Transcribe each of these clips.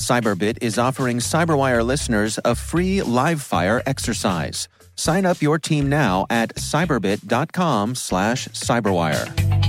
Cyberbit is offering Cyberwire listeners a free live fire exercise. Sign up your team now at cyberbit.com slash cyberwire.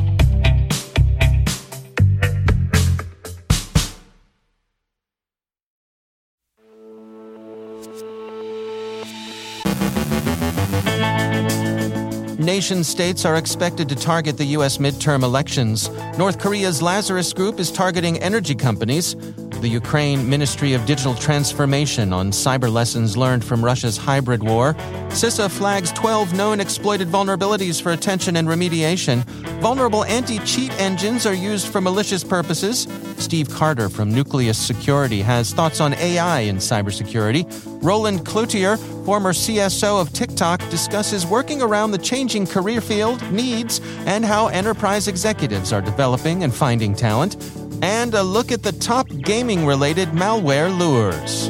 Nation states are expected to target the U.S. midterm elections. North Korea's Lazarus Group is targeting energy companies. The Ukraine Ministry of Digital Transformation on cyber lessons learned from Russia's hybrid war. CISA flags 12 known exploited vulnerabilities for attention and remediation. Vulnerable anti cheat engines are used for malicious purposes. Steve Carter from Nucleus Security has thoughts on AI in cybersecurity. Roland Cloutier, former CSO of TikTok, discusses working around the changing career field, needs, and how enterprise executives are developing and finding talent. And a look at the top gaming related malware lures.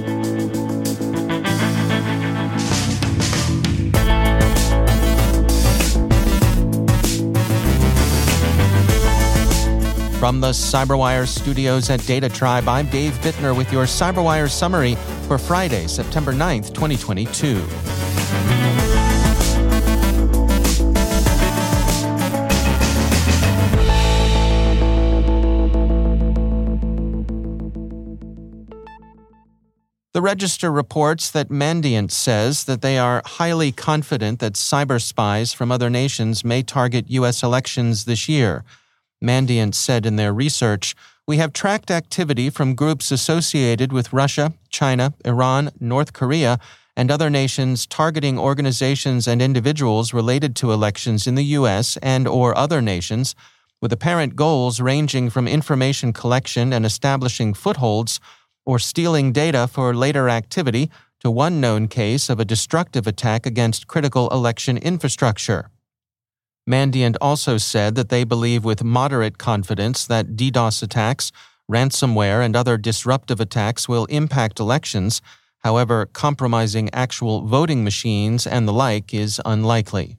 From the CyberWire studios at Data Tribe, I'm Dave Bittner with your CyberWire summary for Friday, September 9th, 2022. The Register reports that Mandiant says that they are highly confident that cyber spies from other nations may target U.S. elections this year. Mandiant said in their research, we have tracked activity from groups associated with Russia, China, Iran, North Korea, and other nations targeting organizations and individuals related to elections in the US and or other nations with apparent goals ranging from information collection and establishing footholds or stealing data for later activity to one known case of a destructive attack against critical election infrastructure. Mandiant also said that they believe with moderate confidence that DDoS attacks, ransomware, and other disruptive attacks will impact elections. However, compromising actual voting machines and the like is unlikely.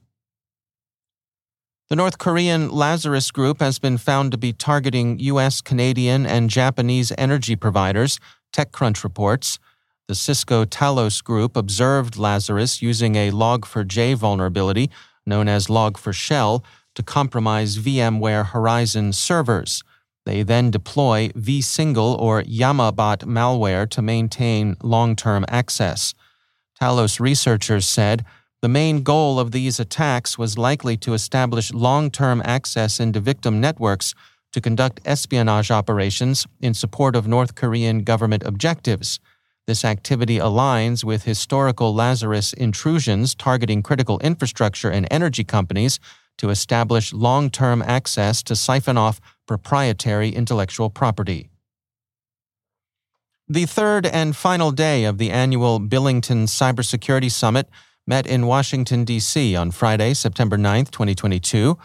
The North Korean Lazarus Group has been found to be targeting U.S., Canadian, and Japanese energy providers, TechCrunch reports. The Cisco Talos Group observed Lazarus using a Log4j vulnerability known as Log4Shell, to compromise VMware Horizon servers. They then deploy vSingle or Yamabot malware to maintain long term access. Talos researchers said the main goal of these attacks was likely to establish long term access into victim networks to conduct espionage operations in support of North Korean government objectives. This activity aligns with historical Lazarus intrusions targeting critical infrastructure and energy companies to establish long term access to siphon off proprietary intellectual property. The third and final day of the annual Billington Cybersecurity Summit met in Washington, D.C. on Friday, September 9, 2022.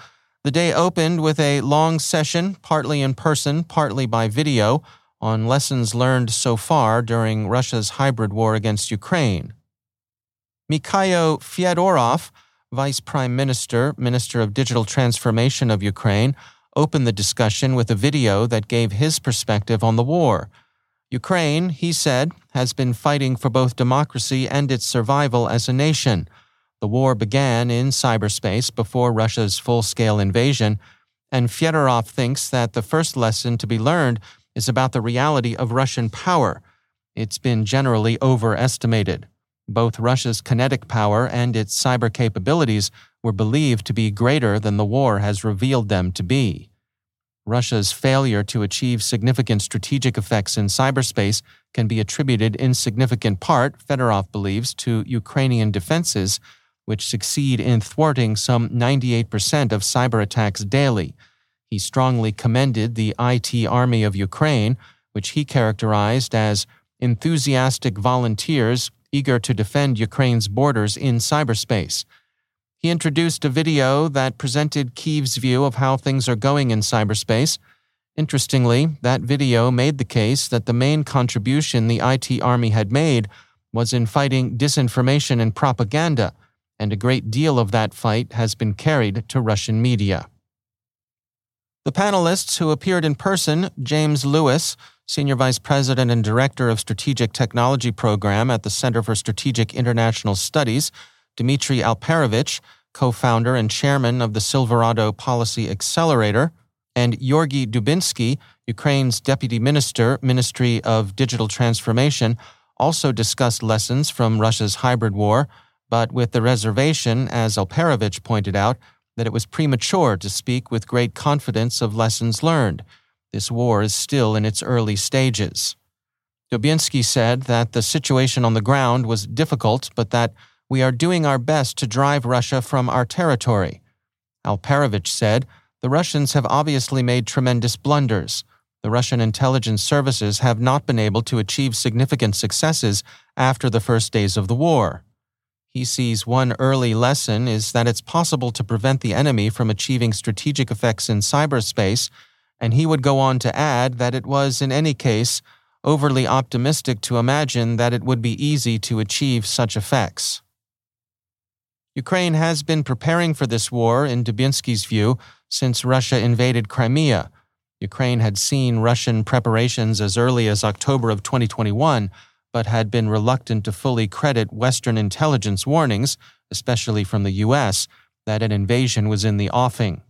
The day opened with a long session, partly in person, partly by video, on lessons learned so far during Russia's hybrid war against Ukraine. Mikhailo Fyodorov, Vice Prime Minister, Minister of Digital Transformation of Ukraine, opened the discussion with a video that gave his perspective on the war. Ukraine, he said, has been fighting for both democracy and its survival as a nation. The war began in cyberspace before Russia's full scale invasion, and Fyodorov thinks that the first lesson to be learned is about the reality of Russian power. It's been generally overestimated. Both Russia's kinetic power and its cyber capabilities were believed to be greater than the war has revealed them to be. Russia's failure to achieve significant strategic effects in cyberspace can be attributed in significant part, Fedorov believes, to Ukrainian defenses, which succeed in thwarting some 98% of cyber attacks daily. He strongly commended the IT Army of Ukraine, which he characterized as enthusiastic volunteers eager to defend Ukraine's borders in cyberspace. He introduced a video that presented Kyiv's view of how things are going in cyberspace. Interestingly, that video made the case that the main contribution the IT Army had made was in fighting disinformation and propaganda, and a great deal of that fight has been carried to Russian media. The panelists who appeared in person James Lewis, Senior Vice President and Director of Strategic Technology Program at the Center for Strategic International Studies, Dmitri Alperovitch, co founder and chairman of the Silverado Policy Accelerator, and Georgy Dubinsky, Ukraine's Deputy Minister, Ministry of Digital Transformation, also discussed lessons from Russia's hybrid war, but with the reservation, as Alperovitch pointed out, that it was premature to speak with great confidence of lessons learned. This war is still in its early stages. Dubinsky said that the situation on the ground was difficult, but that we are doing our best to drive Russia from our territory. Alperovitch said, The Russians have obviously made tremendous blunders. The Russian intelligence services have not been able to achieve significant successes after the first days of the war. He sees one early lesson is that it's possible to prevent the enemy from achieving strategic effects in cyberspace, and he would go on to add that it was, in any case, overly optimistic to imagine that it would be easy to achieve such effects. Ukraine has been preparing for this war, in Dubinsky's view, since Russia invaded Crimea. Ukraine had seen Russian preparations as early as October of 2021, but had been reluctant to fully credit Western intelligence warnings, especially from the U.S., that an invasion was in the offing.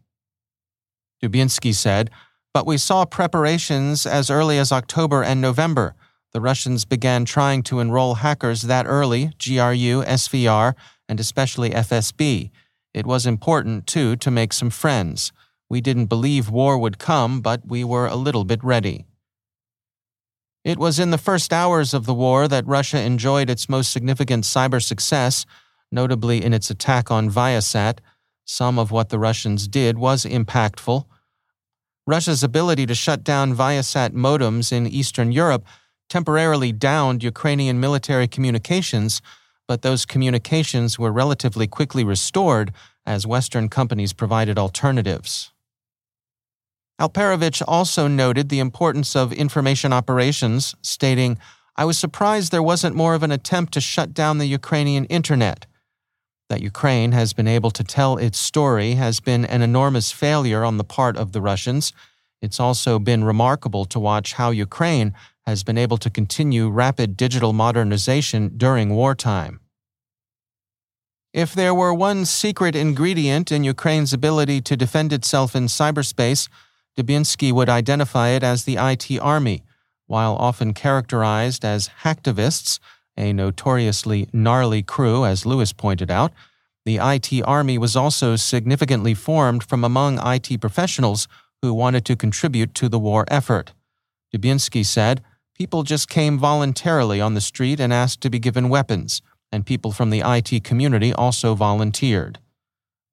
Dubinsky said, But we saw preparations as early as October and November. The Russians began trying to enroll hackers that early, GRU, SVR, and especially FSB. It was important, too, to make some friends. We didn't believe war would come, but we were a little bit ready. It was in the first hours of the war that Russia enjoyed its most significant cyber success, notably in its attack on Viasat. Some of what the Russians did was impactful. Russia's ability to shut down Viasat modems in Eastern Europe temporarily downed Ukrainian military communications but those communications were relatively quickly restored as Western companies provided alternatives. Alperovitch also noted the importance of information operations, stating, I was surprised there wasn't more of an attempt to shut down the Ukrainian internet. That Ukraine has been able to tell its story has been an enormous failure on the part of the Russians. It's also been remarkable to watch how Ukraine has been able to continue rapid digital modernization during wartime. If there were one secret ingredient in Ukraine's ability to defend itself in cyberspace, Dubinsky would identify it as the IT army, while often characterized as hacktivists, a notoriously gnarly crew, as Lewis pointed out. The IT army was also significantly formed from among IT professionals who wanted to contribute to the war effort. Dubinsky said, People just came voluntarily on the street and asked to be given weapons, and people from the IT community also volunteered.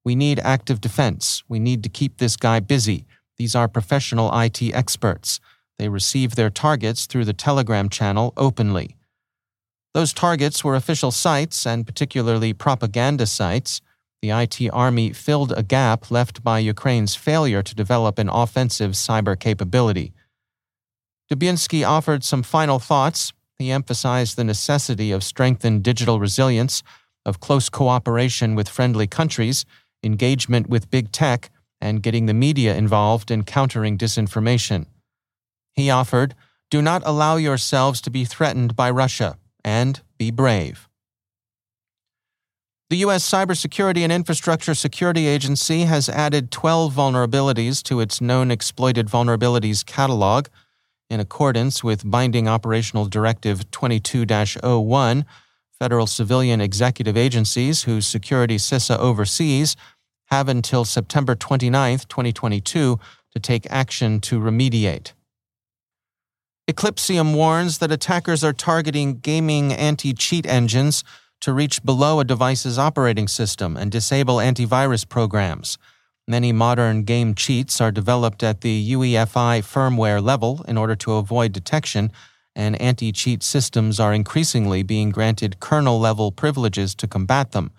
We need active defense. We need to keep this guy busy. These are professional IT experts. They receive their targets through the Telegram channel openly. Those targets were official sites and particularly propaganda sites. The IT army filled a gap left by Ukraine's failure to develop an offensive cyber capability. Dubinsky offered some final thoughts. He emphasized the necessity of strengthened digital resilience, of close cooperation with friendly countries, engagement with big tech, and getting the media involved in countering disinformation. He offered, Do not allow yourselves to be threatened by Russia, and be brave. The U.S. Cybersecurity and Infrastructure Security Agency has added 12 vulnerabilities to its known exploited vulnerabilities catalog in accordance with Binding Operational Directive 22 01, Federal civilian executive agencies whose security CISA oversees have until September 29, 2022, to take action to remediate. Eclypsium warns that attackers are targeting gaming anti cheat engines to reach below a device's operating system and disable antivirus programs. Many modern game cheats are developed at the UEFI firmware level in order to avoid detection, and anti cheat systems are increasingly being granted kernel level privileges to combat them.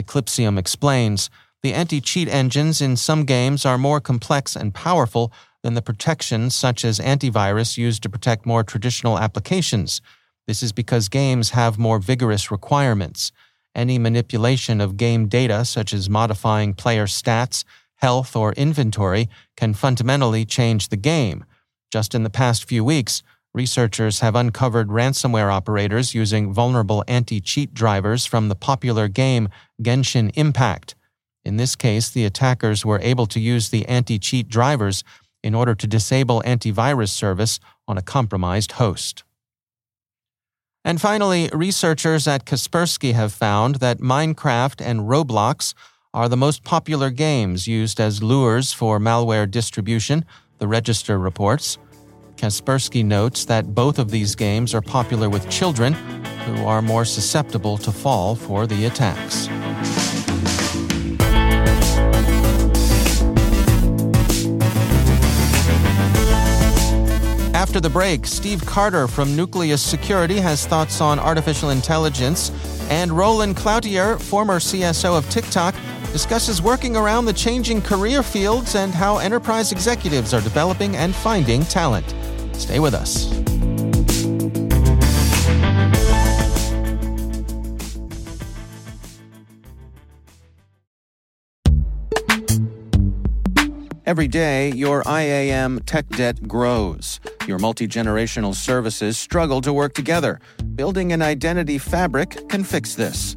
Eclypsium explains the anti cheat engines in some games are more complex and powerful than the protections such as antivirus used to protect more traditional applications. This is because games have more vigorous requirements. Any manipulation of game data, such as modifying player stats, health, or inventory, can fundamentally change the game. Just in the past few weeks, researchers have uncovered ransomware operators using vulnerable anti cheat drivers from the popular game Genshin Impact. In this case, the attackers were able to use the anti cheat drivers in order to disable antivirus service on a compromised host. And finally, researchers at Kaspersky have found that Minecraft and Roblox are the most popular games used as lures for malware distribution, the Register reports. Kaspersky notes that both of these games are popular with children, who are more susceptible to fall for the attacks. After the break, Steve Carter from Nucleus Security has thoughts on artificial intelligence, and Roland Cloutier, former CSO of TikTok, discusses working around the changing career fields and how enterprise executives are developing and finding talent. Stay with us. Every day, your IAM tech debt grows. Your multi generational services struggle to work together. Building an identity fabric can fix this.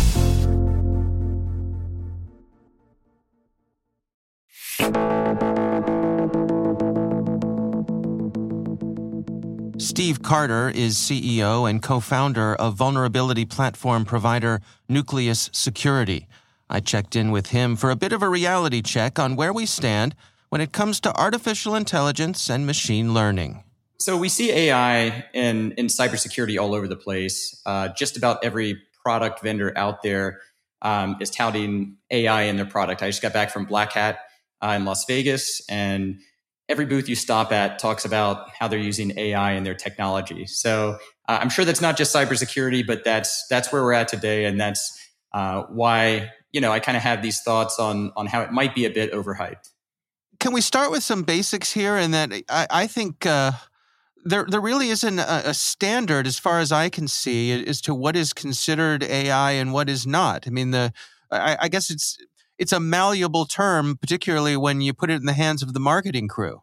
Steve Carter is CEO and co founder of vulnerability platform provider Nucleus Security. I checked in with him for a bit of a reality check on where we stand when it comes to artificial intelligence and machine learning. So, we see AI in, in cybersecurity all over the place. Uh, just about every product vendor out there um, is touting AI in their product. I just got back from Black Hat uh, in Las Vegas, and every booth you stop at talks about how they're using AI in their technology. So uh, I'm sure that's not just cybersecurity, but that's that's where we're at today, and that's uh, why you know I kind of have these thoughts on on how it might be a bit overhyped. Can we start with some basics here? And that I, I think. Uh, there, there really isn't a, a, standard, as far as I can see, as to what is considered AI and what is not. I mean, the I, I guess it's it's a malleable term, particularly when you put it in the hands of the marketing crew.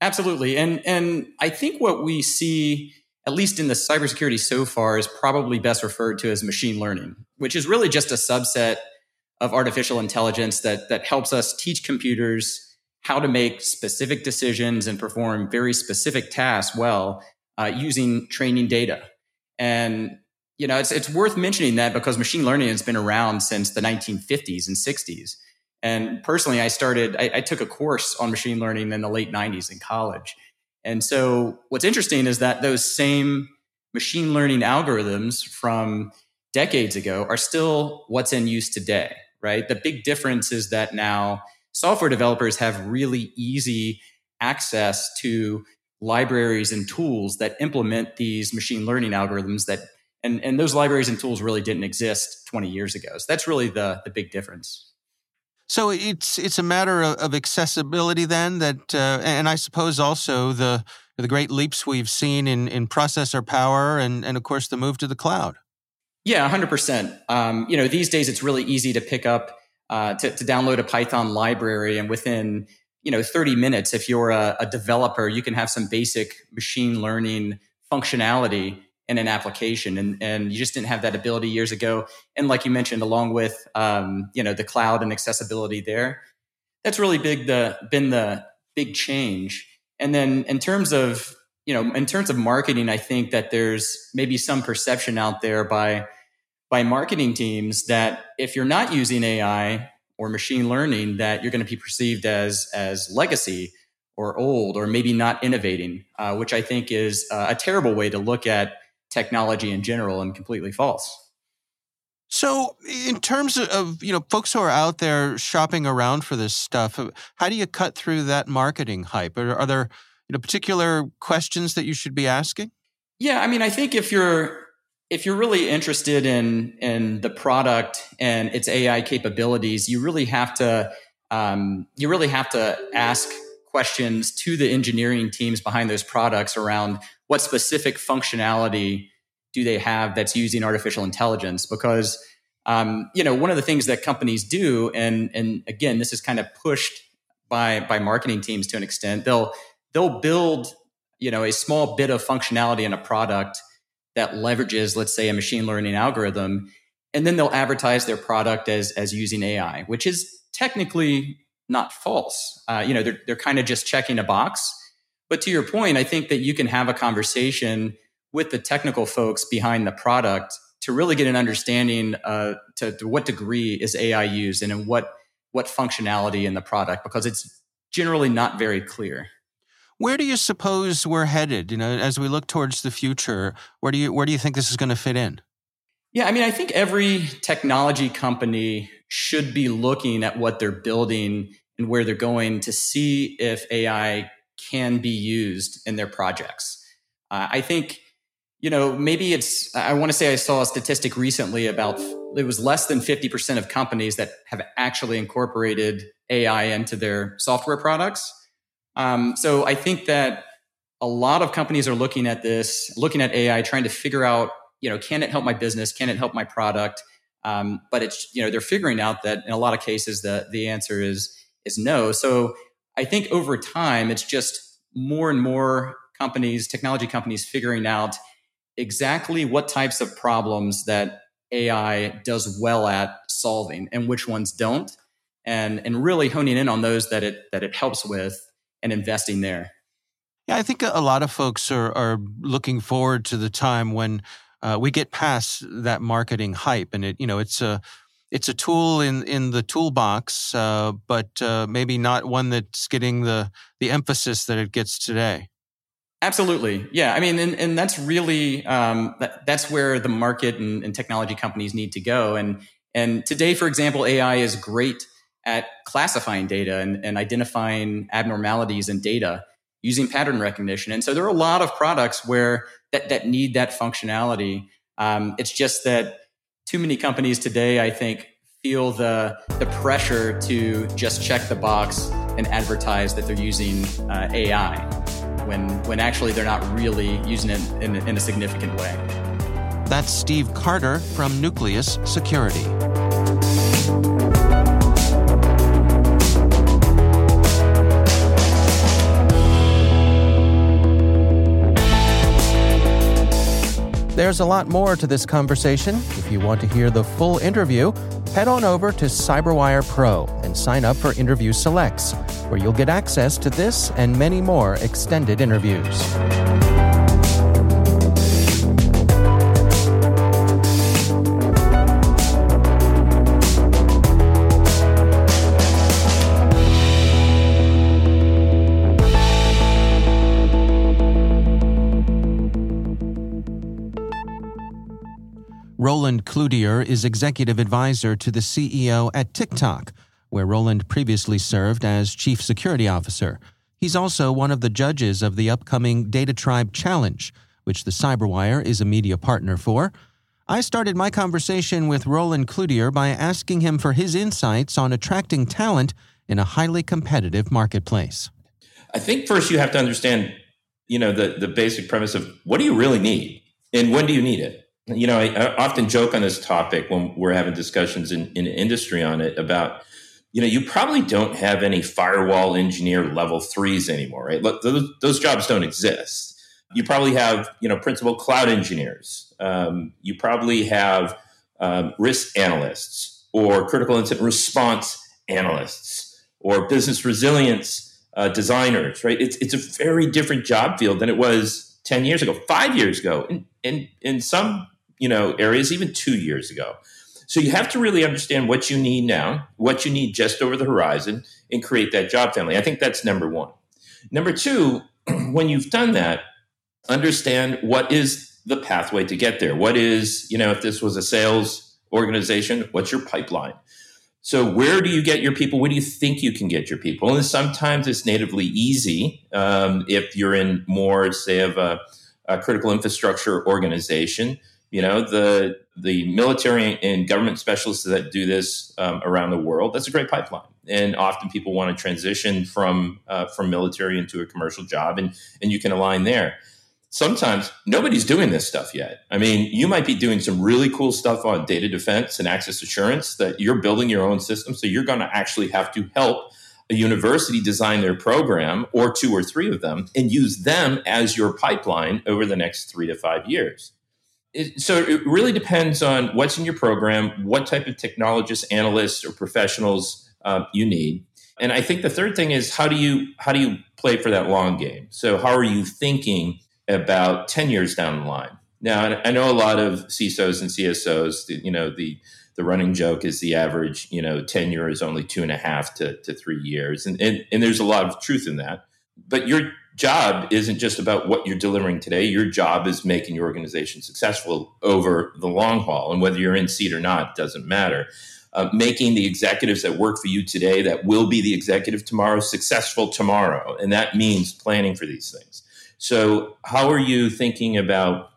Absolutely. And and I think what we see at least in the cybersecurity so far is probably best referred to as machine learning, which is really just a subset of artificial intelligence that that helps us teach computers how to make specific decisions and perform very specific tasks well uh, using training data. And you know, it's it's worth mentioning that because machine learning has been around since the 1950s and 60s. And personally, I started, I, I, took a course on machine learning in the late 90s in college. And so what's interesting is that those same machine learning algorithms from decades ago are still what's in use today, right? The big difference is that now software developers have really easy access to libraries and tools that implement these machine learning algorithms that and, and those libraries and tools really didn't exist 20 years ago. So that's really the, the big difference. So it's it's a matter of, of accessibility then that, uh, and I suppose also the the great leaps we've seen in in processor power and and of course the move to the cloud. Yeah, 100% um. You know, these days it's really easy to pick up uh, to, to download a Python library, and within you know 30 minutes, if you're a, a developer, you can have some basic machine learning functionality in an application and, and you just didn't have that ability years ago. And like you mentioned along with um, you know the cloud and accessibility there that's really big the been the big change. And then in terms of you know in terms of marketing i think that there's maybe some perception out there by by marketing teams that if you're not using ai or machine learning that you're going to be perceived as as legacy or old or maybe not innovating uh, which i think is uh, a terrible way to look at technology in general and completely false. So, in terms of you know folks who are out there shopping around for this stuff, uh, how do you cut through that marketing hype? Are, are there you know particular questions that you should be asking? Yeah, I mean, I think if you're if you're really interested in in the product and its AI capabilities, you really have to um, you really have to ask questions to the engineering teams behind those products around what specific functionality do they have that's using artificial intelligence because um, you know one of the things that companies do and and again this is kind of pushed by by marketing teams to an extent they'll they'll build you know a small bit of functionality in a product that leverages let's say a machine learning algorithm and then they'll advertise their product as as using ai which is technically not false. Uh, you know, they're, they're kind of just checking a box. But to your point, I think that you can have a conversation with the technical folks behind the product to really get an understanding uh, to, to what degree is AI used and in what what functionality in the product because it's generally not very clear. Where do you suppose we're headed? You know, as we look towards the future, where do you where do you think this is going to fit in? Yeah, I mean, I think every technology company should be looking at what they're building and where they're going to see if AI can be used in their projects. Uh, I think, you know, maybe it's, I want to say I saw a statistic recently about it was less than 50% of companies that have actually incorporated AI into their software products. Um, so I think that a lot of companies are looking at this, looking at AI, trying to figure out, you know, can it help my business? Can it help my product? Um, but it's you know they're figuring out that in a lot of cases the the answer is is no. So I think over time it's just more and more companies, technology companies, figuring out exactly what types of problems that AI does well at solving and which ones don't, and and really honing in on those that it that it helps with and investing there. Yeah, I think a lot of folks are are looking forward to the time when uh, we get past that marketing hype, and it you know it's a it's a tool in in the toolbox, uh, but uh, maybe not one that's getting the the emphasis that it gets today. Absolutely, yeah. I mean, and, and that's really um, that, that's where the market and, and technology companies need to go. And and today, for example, AI is great at classifying data and, and identifying abnormalities in data using pattern recognition. And so there are a lot of products where that, that need that functionality. Um, it's just that too many companies today, I think, feel the, the pressure to just check the box and advertise that they're using uh, AI when, when actually they're not really using it in, in a significant way. That's Steve Carter from Nucleus Security. There's a lot more to this conversation. If you want to hear the full interview, head on over to CyberWire Pro and sign up for Interview Selects, where you'll get access to this and many more extended interviews. Roland Cloutier is executive advisor to the CEO at TikTok, where Roland previously served as chief security officer. He's also one of the judges of the upcoming Data Tribe Challenge, which the Cyberwire is a media partner for. I started my conversation with Roland Cloutier by asking him for his insights on attracting talent in a highly competitive marketplace. I think first you have to understand, you know, the, the basic premise of what do you really need and when do you need it? You know, I, I, often joke on this topic when we're having discussions in, in industry on it about, you know, you probably don't have any firewall engineer level threes anymore, right? Look, those, those jobs don't exist. You probably have, you know, principal cloud engineers. Um, you probably have um, risk analysts or critical incident response analysts or business resilience uh, designers, right? It's, it's a very different job field than it was 10 years ago, five years ago. And, and in some you know areas even two years ago. So you have to really understand what you need now, what you need just over the horizon, and create that job family. I think that's number one. Number two, when you've done that, understand what is the pathway to get there. What is, you know, if this was a sales organization, what's your pipeline? So where do you get your people? Where do you think you can get your people? And sometimes it's natively easy um, if you're in more, say, of a, a critical infrastructure organization you know the the military and government specialists that do this um, around the world that's a great pipeline. And often people want to transition from uh, from military into a commercial job and and you can align there. Sometimes nobody's doing this stuff yet. I mean you might be doing some really cool stuff on data defense and access assurance that you're building your own system so you're going to actually have to help a university design their program or two or three of them and use them as your pipeline over the next three to five years so it really depends on what's in your program, what type of technologists, analysts, or professionals um, you need. And I think the third thing is how do you how do you play for that long game? So how are you thinking about ten years down the line? Now I know a lot of CISOs and CSOs. You know the the running joke is the average you know tenure is only two and a half to, to three years, and, and and there's a lot of truth in that. But you're job isn't just about what you're delivering today. Your job is making your organization successful over the long haul. And whether you're in seat or not doesn't matter. Uh, making the executives that work for you today, that will be the executive tomorrow, successful tomorrow. And that means planning for these things. So, how are you thinking about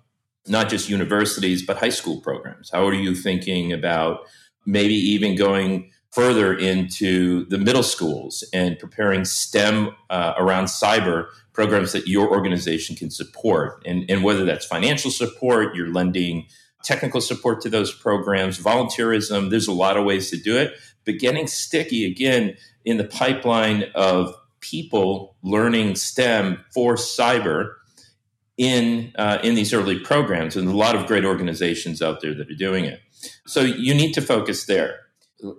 not just universities, but high school programs? How are you thinking about maybe even going further into the middle schools and preparing STEM uh, around cyber programs that your organization can support. And, and whether that's financial support, you're lending technical support to those programs, volunteerism, there's a lot of ways to do it. But getting sticky again in the pipeline of people learning STEM for cyber in uh, in these early programs, and a lot of great organizations out there that are doing it. So you need to focus there.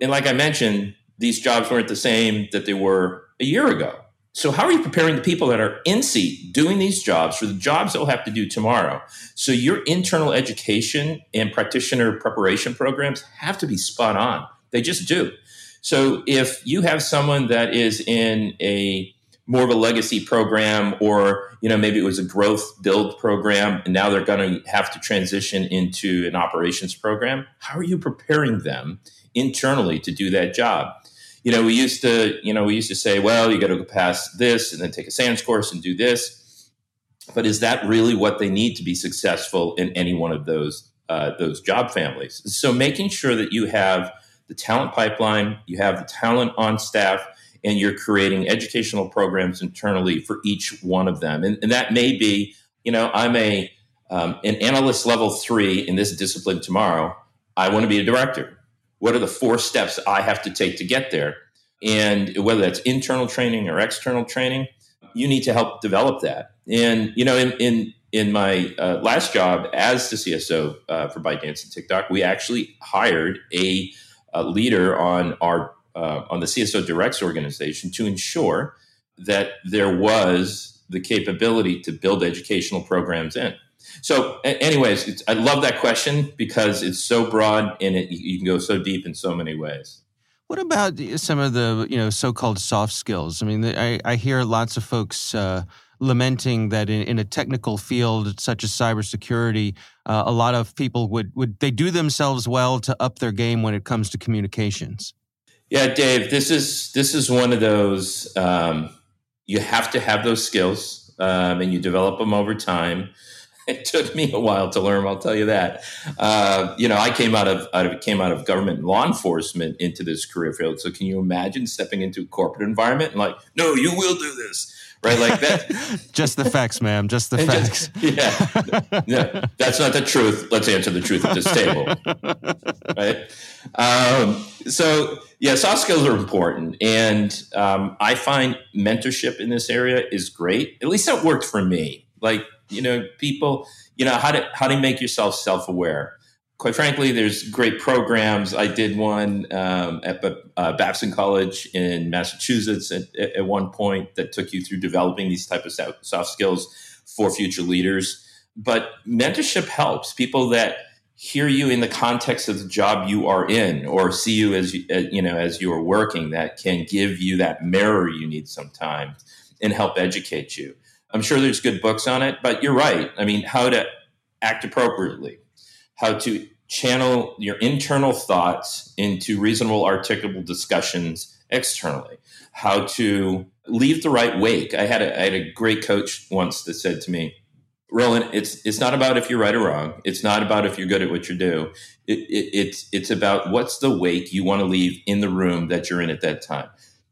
And like I mentioned, these jobs weren't the same that they were a year ago. So, how are you preparing the people that are in seat doing these jobs for the jobs they'll have to do tomorrow? So, your internal education and practitioner preparation programs have to be spot on. They just do. So, if you have someone that is in a more of a legacy program, or you know maybe it was a growth build program, and now they're going to have to transition into an operations program, how are you preparing them internally to do that job? you know, we used to, you know, we used to say, well, you got to go past this and then take a SANS course and do this. But is that really what they need to be successful in any one of those uh, those job families? So making sure that you have the talent pipeline, you have the talent on staff, and you're creating educational programs internally for each one of them. And, and that may be, you know, I'm a um, an analyst level three in this discipline tomorrow. I want to be a director what are the four steps I have to take to get there? And whether that's internal training or external training, you need to help develop that. And, you know, in, in in my uh, last job as the CSO uh, for ByteDance and TikTok, we actually hired a, a leader on our uh, on the CSO Directs organization to ensure that there was the capability to build educational programs in. So, anyways, I love that question because it's so broad and it, you can go so deep in so many ways. What about some of the you know so-called soft skills? I mean, I, I hear lots of folks uh, lamenting that in, in, a technical field such as cybersecurity, uh, a lot of people would would they do themselves well to up their game when it comes to communications. Yeah, Dave, this is this is one of those. Um, you have to have those skills, um, and you develop them over time. It took me a while to learn. I'll tell you that. Uh, you know, I came out of, out of came out of government law enforcement into this career field. So, can you imagine stepping into a corporate environment and like, no, you will do this right? Like that. just the facts, ma'am. Just the facts. Just, yeah. yeah. That's not the truth. Let's answer the truth at this table. right. Um, so, yeah, soft skills are important. And um, I find mentorship in this area is great. At least that worked for me. Like, you know, people, you know, how to, how to make yourself self aware quite frankly, there's great programs. I did one um, at uh, Babson College in Massachusetts at, at, one point that took you through developing these type of soft skills for future leaders. But mentorship helps people that hear you in the context of the job you are in, or see you as you, know as you are working. That can give you that mirror you need sometimes and help educate you. I'm sure there's good books on it, but you're right. I mean, how to act appropriately, how to channel your internal thoughts into reasonable, articulable discussions externally. How to leave the right wake. I had a, I had a great coach once that said to me, Roland, it's it's not about if you're right or wrong. It's not about if you're good at what you do. It, it, it's it's about what's the wake you want to leave in the room that you're in at that time.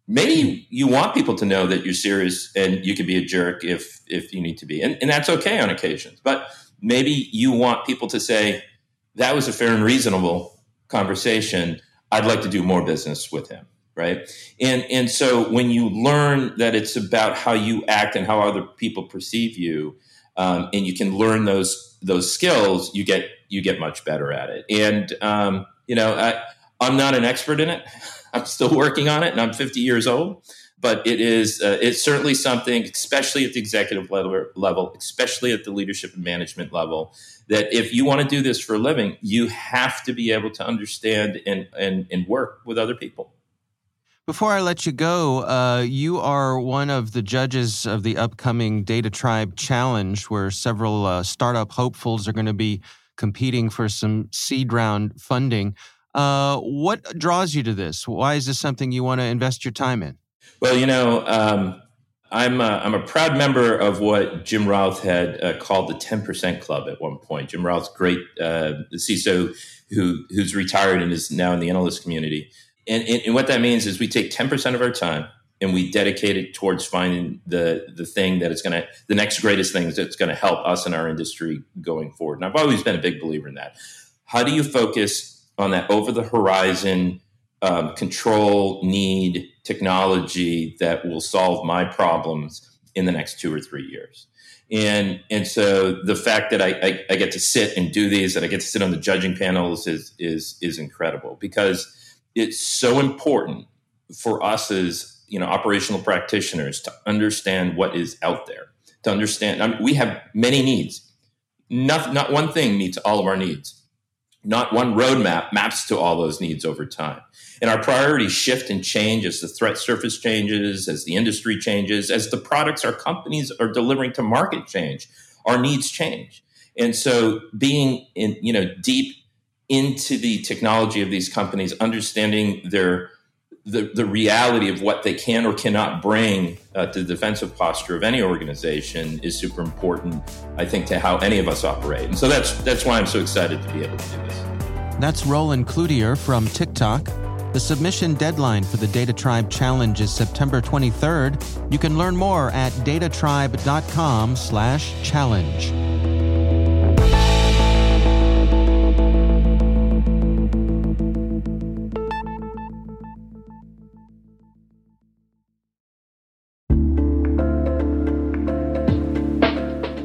Maybe you want people to know that you're serious and you can be a jerk if if you need to be, and, and that's okay on occasions. But maybe you want people to say, that was a fair and reasonable conversation. I'd like to do more business with him. Right. And, and so when you learn that it's about how you act and how other people perceive you, um, and you can learn those, those skills, you get, you get much better at it. And, um, you know, I, I'm not an expert in it. I'm still working on it and I'm 50 years old but it is uh, it's certainly something especially at the executive level, especially at the leadership and management level that if you want to do this for a living, you have to be able to understand and, and, and work with other people. Before I let you go, uh, you are one of the judges of the upcoming Data Tribe Challenge, where several uh, startup hopefuls are going to be competing for some seed round funding. Uh, what draws you to this? Why is this something you want to invest your time in? Well, you know, um, I'm a, I'm a proud member of what Jim Routh had uh, called the 10% Club at one point. Jim Routh's great uh, CISO who who's retired and is now in the analyst community. And, and, and what that means is we take 10% of our time and we dedicate it towards finding the the thing that is going to the next greatest thing that's going to help us in our industry going forward. And I've always been a big believer in that. How do you focus on that over the horizon um, control need technology that will solve my problems in the next two or three years. And and so the fact that I, I, I, get to sit and do these, that I get to sit on the judging panels is is is incredible because it's so important for us as you know operational practitioners to understand what is out there, to understand. I mean, we have many needs. Not not one thing meets all of our needs not one roadmap maps to all those needs over time. And our priorities shift and change as the threat surface changes, as the industry changes, as the products our companies are delivering to market change. Our needs change. And so being in, you know, deep into the technology of these companies, understanding their the, the reality of what they can or cannot bring uh, to the defensive posture of any organization is super important, I think, to how any of us operate. And so that's that's why I'm so excited to be able to do this. That's Roland Cloutier from TikTok. The submission deadline for the Data Tribe Challenge is September 23rd. You can learn more at datatribe.com/challenge.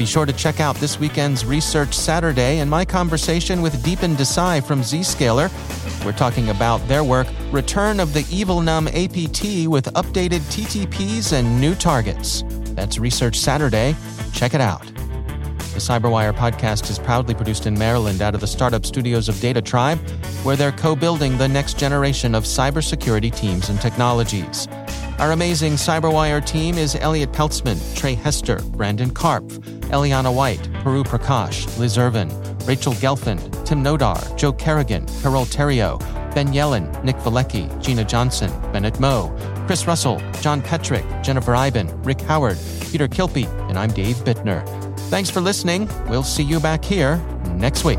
Be sure to check out this weekend's Research Saturday and my conversation with Deepan Desai from Zscaler. We're talking about their work, Return of the Evilnum APT with updated TTPs and new targets. That's Research Saturday. Check it out. The Cyberwire podcast is proudly produced in Maryland out of the startup studios of DataTribe, where they're co building the next generation of cybersecurity teams and technologies. Our amazing Cyberwire team is Elliott Peltzman, Tre Hester, Brandon Karpf, Eliana White, Puru Prakash, Liz Irvin, Rachel Gelfand, Tim Nodar, Joe Carrigan, Carole Theriault, Ben Yelin, Nick Veliky, Gina Johnson, Bennett Moe, Chris Russell, John Petrik, Jennifer Eiben, Rick Howard, Peter Kilpe, and I'm Dave Bittner. Thanks for listening. We'll see you back here next week.